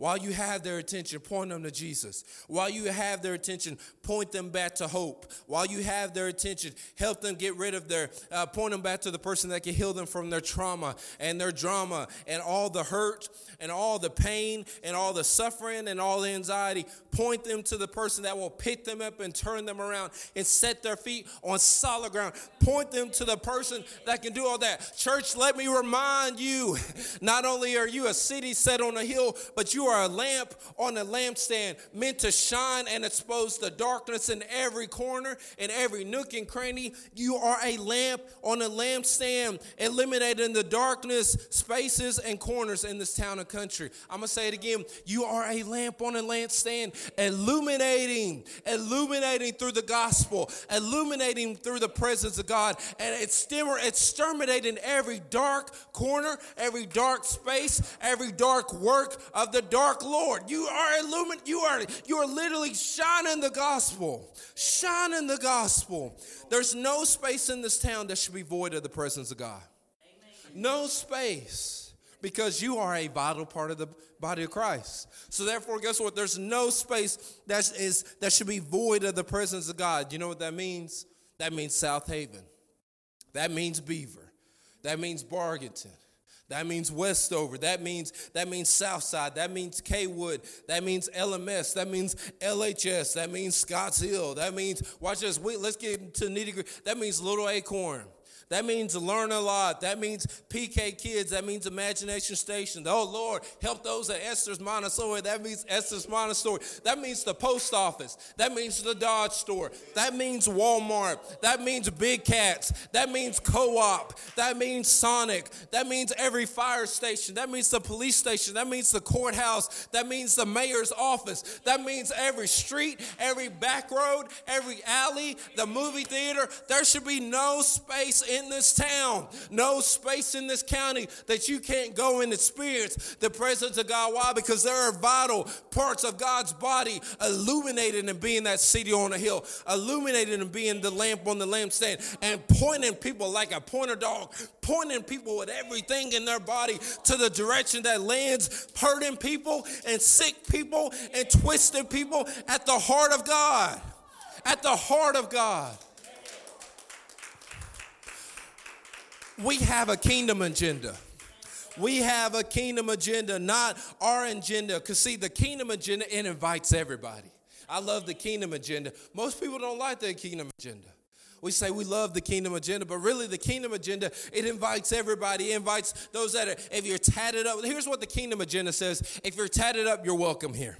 While you have their attention, point them to Jesus. While you have their attention, point them back to hope. While you have their attention, help them get rid of their, uh, point them back to the person that can heal them from their trauma and their drama and all the hurt and all the pain and all the suffering and all the anxiety. Point them to the person that will pick them up and turn them around and set their feet on solid ground. Point them to the person that can do all that. Church, let me remind you not only are you a city set on a hill, but you are a lamp on a lampstand meant to shine and expose the darkness in every corner and every nook and cranny. You are a lamp on a lampstand, eliminating the darkness, spaces, and corners in this town and country. I'm going to say it again. You are a lamp on a lampstand, illuminating, illuminating through the gospel, illuminating through the presence of God, and it's exterminating every dark corner, every dark space, every dark work of the dark dark Lord. You are illumined. You are you are literally shining the gospel. Shining the gospel. There's no space in this town that should be void of the presence of God. No space because you are a vital part of the body of Christ. So therefore, guess what? There's no space that is that should be void of the presence of God. You know what that means? That means South Haven. That means Beaver. That means Bargerton. That means Westover. That means that means Southside. That means Caywood. That means LMS. That means LHS. That means Scotts Hill. That means watch this. We, let's get into nitty gritty. That means Little Acorn. That means learn a lot. That means PK Kids. That means Imagination Station. Oh, Lord, help those at Esther's Montessori. That means Esther's Montessori. That means the post office. That means the Dodge store. That means Walmart. That means Big Cats. That means co op. That means Sonic. That means every fire station. That means the police station. That means the courthouse. That means the mayor's office. That means every street, every back road, every alley, the movie theater. There should be no space in in this town, no space in this county that you can't go and experience the presence of God. Why? Because there are vital parts of God's body illuminated and being that city on a hill, illuminated and being the lamp on the lampstand, and pointing people like a pointer dog, pointing people with everything in their body to the direction that lands hurting people and sick people and twisted people at the heart of God. At the heart of God. We have a kingdom agenda. We have a kingdom agenda, not our agenda. Because, see, the kingdom agenda, it invites everybody. I love the kingdom agenda. Most people don't like the kingdom agenda. We say we love the kingdom agenda, but really the kingdom agenda, it invites everybody. It invites those that are, if you're tatted up, here's what the kingdom agenda says if you're tatted up, you're welcome here.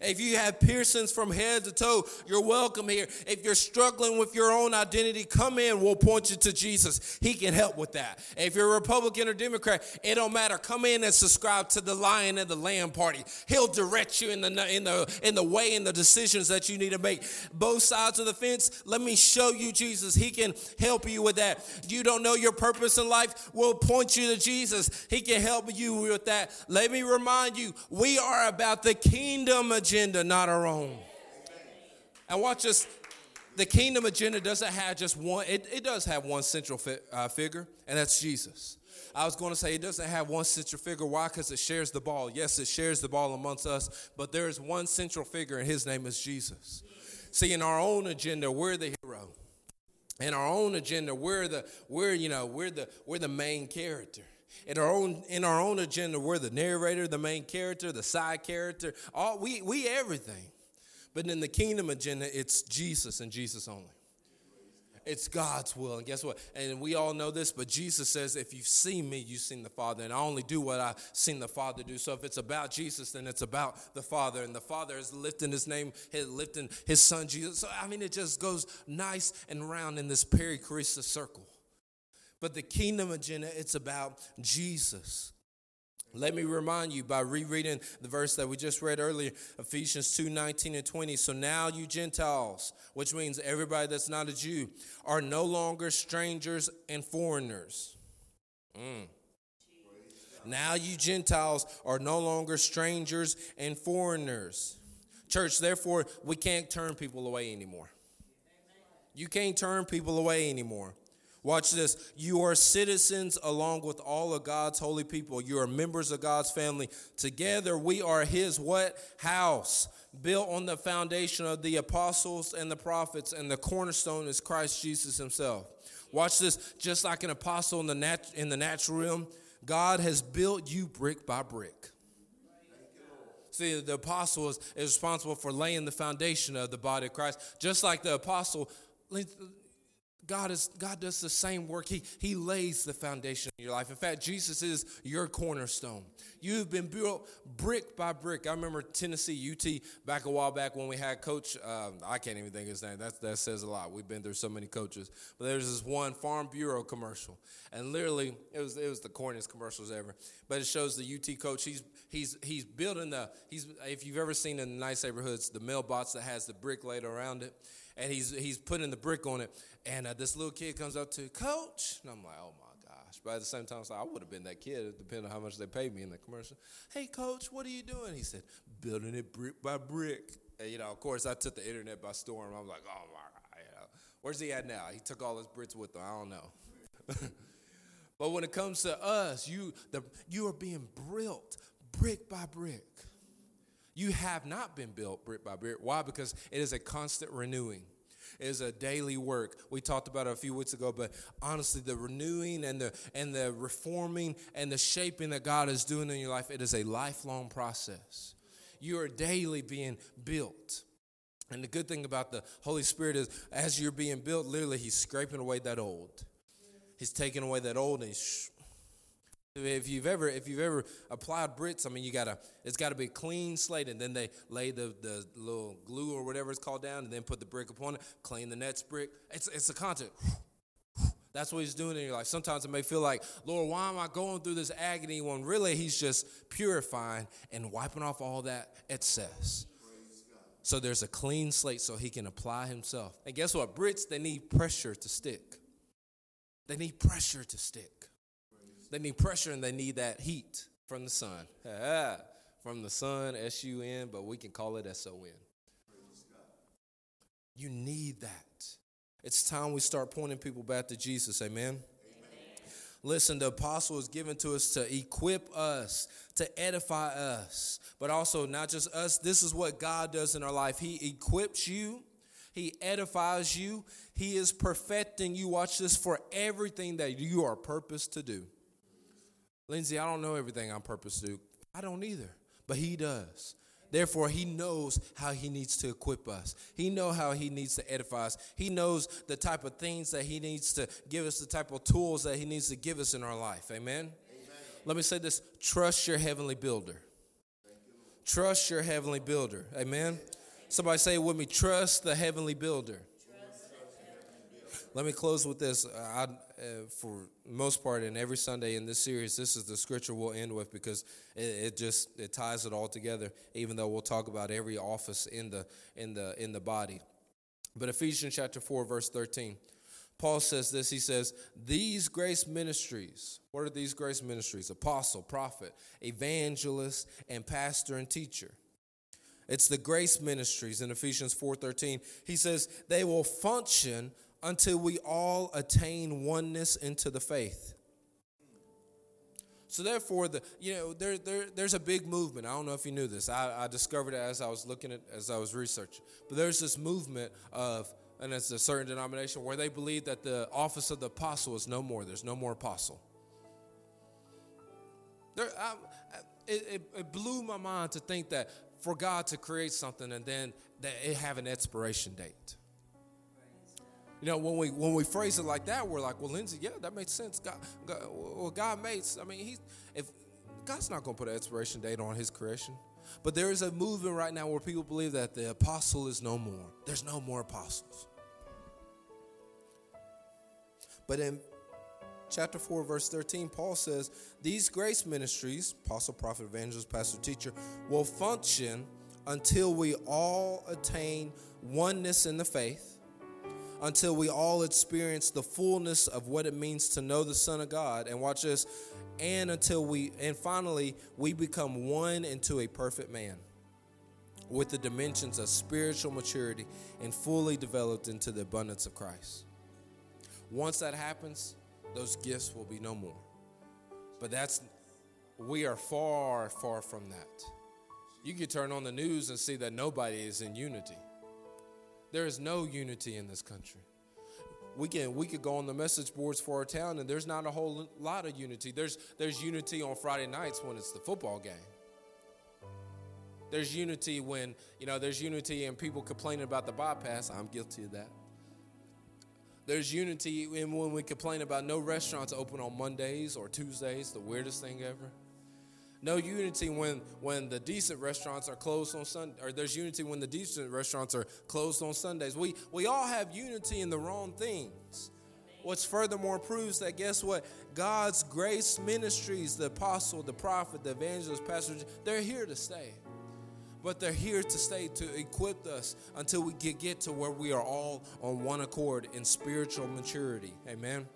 If you have piercings from head to toe, you're welcome here. If you're struggling with your own identity, come in. We'll point you to Jesus. He can help with that. If you're a Republican or Democrat, it don't matter. Come in and subscribe to the Lion and the Lamb Party. He'll direct you in the in the in the way and the decisions that you need to make. Both sides of the fence. Let me show you Jesus. He can help you with that. You don't know your purpose in life. We'll point you to Jesus. He can help you with that. Let me remind you, we are about the kingdom agenda, not our own. And watch this. The kingdom agenda doesn't have just one, it, it does have one central fi- uh, figure, and that's Jesus. I was going to say it doesn't have one central figure. Why? Because it shares the ball. Yes, it shares the ball amongst us, but there is one central figure, and his name is Jesus. See, in our own agenda, we're the hero. In our own agenda, we're the we're you know we're the we're the main character. In our own in our own agenda, we're the narrator, the main character, the side character. All we we everything. But in the kingdom agenda, it's Jesus and Jesus only. It's God's will. And guess what? And we all know this, but Jesus says, if you've seen me, you've seen the Father. And I only do what I've seen the Father do. So if it's about Jesus, then it's about the Father. And the Father is lifting his name, lifting his son Jesus. So I mean, it just goes nice and round in this perichoresis circle. But the kingdom agenda, it's about Jesus. Let me remind you by rereading the verse that we just read earlier, Ephesians 2 19 and 20. So now you Gentiles, which means everybody that's not a Jew, are no longer strangers and foreigners. Mm. Now you Gentiles are no longer strangers and foreigners. Church, therefore, we can't turn people away anymore. You can't turn people away anymore. Watch this. You are citizens along with all of God's holy people. You are members of God's family. Together we are his what? House. Built on the foundation of the apostles and the prophets, and the cornerstone is Christ Jesus himself. Watch this. Just like an apostle in the, nat- in the natural realm, God has built you brick by brick. See, the apostle is, is responsible for laying the foundation of the body of Christ. Just like the apostle God is God does the same work. He He lays the foundation in your life. In fact, Jesus is your cornerstone. You've been built brick by brick. I remember Tennessee UT back a while back when we had Coach. Um, I can't even think his name. That that says a lot. We've been through so many coaches. But there's this one Farm Bureau commercial, and literally it was it was the corniest commercials ever. But it shows the UT coach. He's he's he's building the he's if you've ever seen in the nice neighborhoods the mailbox that has the brick laid around it and he's he's putting the brick on it. And uh, this little kid comes up to Coach, and I'm like, oh my gosh. But at the same time, I, like, I would have been that kid, depending on how much they paid me in the commercial. Hey, Coach, what are you doing? He said, building it brick by brick. And, you know, of course, I took the internet by storm. I was like, oh my God. You know, where's he at now? He took all his bricks with him. I don't know. but when it comes to us, you the you are being built brick by brick. You have not been built brick by brick. Why? Because it is a constant renewing. is a daily work. We talked about it a few weeks ago, but honestly, the renewing and the and the reforming and the shaping that God is doing in your life, it is a lifelong process. You are daily being built. And the good thing about the Holy Spirit is as you're being built, literally he's scraping away that old. He's taking away that old and he's if you've ever if you've ever applied Brits, I mean, you gotta it's got to be clean slate, and then they lay the the little glue or whatever it's called down, and then put the brick upon it, clean the next brick. It's it's a content. That's what he's doing in your life. Sometimes it may feel like, Lord, why am I going through this agony when really he's just purifying and wiping off all that excess. So there's a clean slate so he can apply himself. And guess what? Brits, they need pressure to stick. They need pressure to stick. They need pressure and they need that heat from the sun. from the sun, S U N, but we can call it S O N. You need that. It's time we start pointing people back to Jesus. Amen. Amen. Listen, the apostle is given to us to equip us, to edify us, but also not just us. This is what God does in our life. He equips you, He edifies you, He is perfecting you. Watch this for everything that you are purposed to do. Lindsey, I don't know everything I'm purpose do. I don't either, but he does. Therefore, he knows how he needs to equip us. He knows how he needs to edify us. He knows the type of things that he needs to give us, the type of tools that he needs to give us in our life. Amen. Amen. Let me say this trust your heavenly builder. Trust your heavenly builder. Amen. Somebody say it with me trust the heavenly builder. Let me close with this. I, uh, for most part, in every Sunday in this series, this is the scripture we'll end with because it, it, just it ties it all together. Even though we'll talk about every office in the in the in the body, but Ephesians chapter four, verse thirteen, Paul says this. He says, "These grace ministries. What are these grace ministries? Apostle, prophet, evangelist, and pastor and teacher." It's the grace ministries in Ephesians 4:13. He says they will function until we all attain oneness into the faith. So therefore, the you know there, there there's a big movement. I don't know if you knew this. I, I discovered it as I was looking at as I was researching. But there's this movement of and it's a certain denomination where they believe that the office of the apostle is no more. There's no more apostle. There, I, it, it, it blew my mind to think that for God to create something and then that it have an expiration date. You know, when we when we phrase it like that, we're like, well, Lindsey, yeah, that makes sense. God, God well, God makes. I mean, if God's not going to put an expiration date on His creation, but there is a movement right now where people believe that the apostle is no more. There's no more apostles. But in chapter 4, verse 13, Paul says, These grace ministries, apostle, prophet, evangelist, pastor, teacher, will function until we all attain oneness in the faith until we all experience the fullness of what it means to know the Son of God. And watch this, and until we, and finally, we become one into a perfect man with the dimensions of spiritual maturity and fully developed into the abundance of Christ. Once that happens, those gifts will be no more. But that's, we are far, far from that. You can turn on the news and see that nobody is in unity. There is no unity in this country. We can we could go on the message boards for our town, and there's not a whole lot of unity. There's there's unity on Friday nights when it's the football game. There's unity when you know there's unity and people complaining about the bypass. I'm guilty of that. There's unity in when we complain about no restaurants open on Mondays or Tuesdays, the weirdest thing ever. No unity when when the decent restaurants are closed on Sunday, or there's unity when the decent restaurants are closed on Sundays. We we all have unity in the wrong things. What's furthermore proves that guess what? God's grace ministries, the apostle, the prophet, the evangelist, pastor, they're here to stay. But they're here to stay to equip us until we get, get to where we are all on one accord in spiritual maturity. Amen.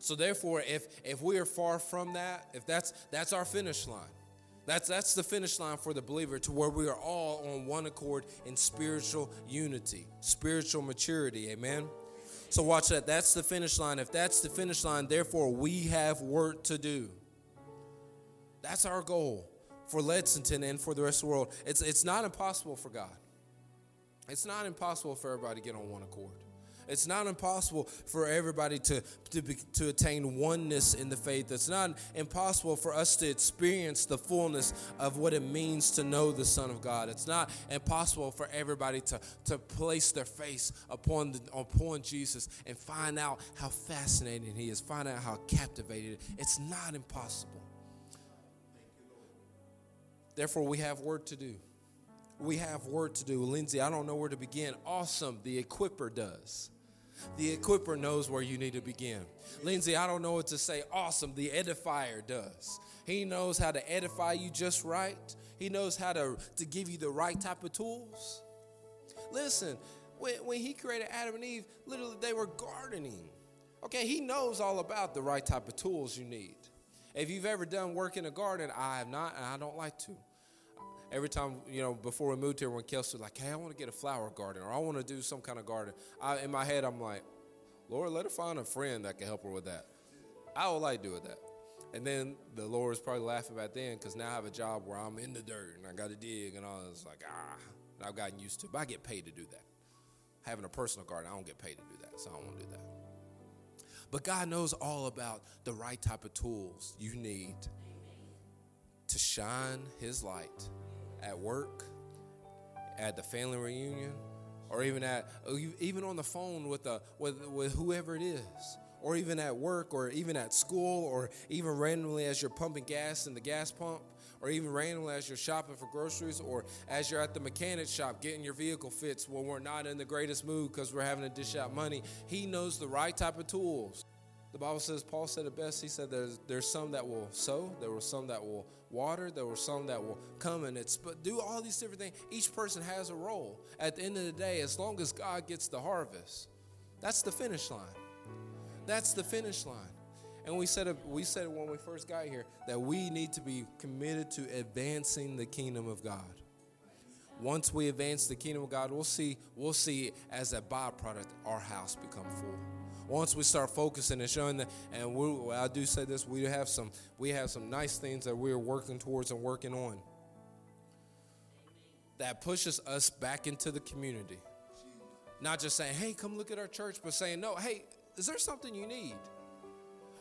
So therefore, if if we are far from that, if that's that's our finish line. That's that's the finish line for the believer to where we are all on one accord in spiritual unity, spiritual maturity. Amen. So watch that. That's the finish line. If that's the finish line, therefore we have work to do. That's our goal for Lexington and for the rest of the world. It's it's not impossible for God. It's not impossible for everybody to get on one accord. It's not impossible for everybody to, to, be, to attain oneness in the faith. It's not impossible for us to experience the fullness of what it means to know the Son of God. It's not impossible for everybody to, to place their face upon, the, upon Jesus and find out how fascinating He is, find out how captivated. It's not impossible. Therefore, we have work to do we have work to do. Lindsey, I don't know where to begin. Awesome. The equiper does. The equiper knows where you need to begin. Lindsey, I don't know what to say. Awesome. The edifier does. He knows how to edify you just right. He knows how to, to give you the right type of tools. Listen, when, when he created Adam and Eve, literally they were gardening. Okay, he knows all about the right type of tools you need. If you've ever done work in a garden, I have not, and I don't like to every time, you know, before we moved here, when Kelsey was like, hey, I want to get a flower garden or I want to do some kind of garden, I, in my head, I'm like, Lord, let her find a friend that can help her with that. I would like doing that. And then the Lord is probably laughing back then because now I have a job where I'm in the dirt and I got to dig and all. It's like, ah, and I've gotten used to it. But I get paid to do that. Having a personal garden, I don't get paid to do that, so I don't want to do that. But God knows all about the right type of tools you need to shine His light at work, at the family reunion, or even at even on the phone with the with, with whoever it is or even at work or even at school or even randomly as you're pumping gas in the gas pump or even randomly as you're shopping for groceries or as you're at the mechanic shop getting your vehicle fixed when we're not in the greatest mood because we're having to dish out money. He knows the right type of tools. The bible says paul said it best. He said there's, there's some that will sow there were some that will water. There were some that will come and it's but do all these different things. Each person has a role. At the end of the day, as long as God gets the harvest, that's the finish line. That's the finish line. And we said we said when we first got here that we need to be committed to advancing the kingdom of God. Once we advance the kingdom of God, we'll see we'll see as a byproduct our house become full once we start focusing and showing that, and we, I do say this, we have some we have some nice things that we're working towards and working on that pushes us back into the community. Not just saying, "Hey, come look at our church," but saying, "No, hey, is there something you need?"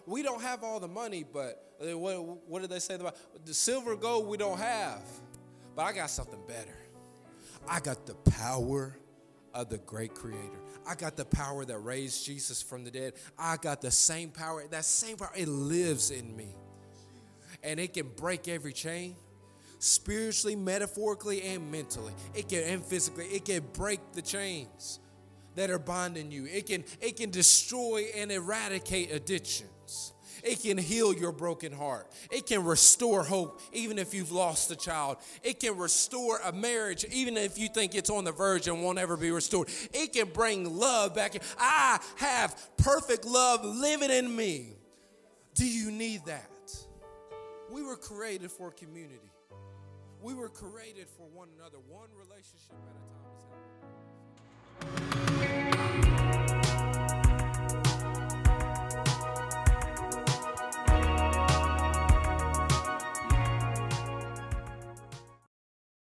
We don't have all the money, but uh, what, what did they say about the silver gold we don't have? But I got something better. I got the power of the great creator. I got the power that raised Jesus from the dead. I got the same power. That same power, it lives in me. And it can break every chain spiritually, metaphorically, and mentally. It can and physically. It can break the chains that are binding you. It can it can destroy and eradicate addictions. It can heal your broken heart. It can restore hope, even if you've lost a child. It can restore a marriage, even if you think it's on the verge and won't ever be restored. It can bring love back. I have perfect love living in me. Do you need that? We were created for community. We were created for one another, one relationship at a time.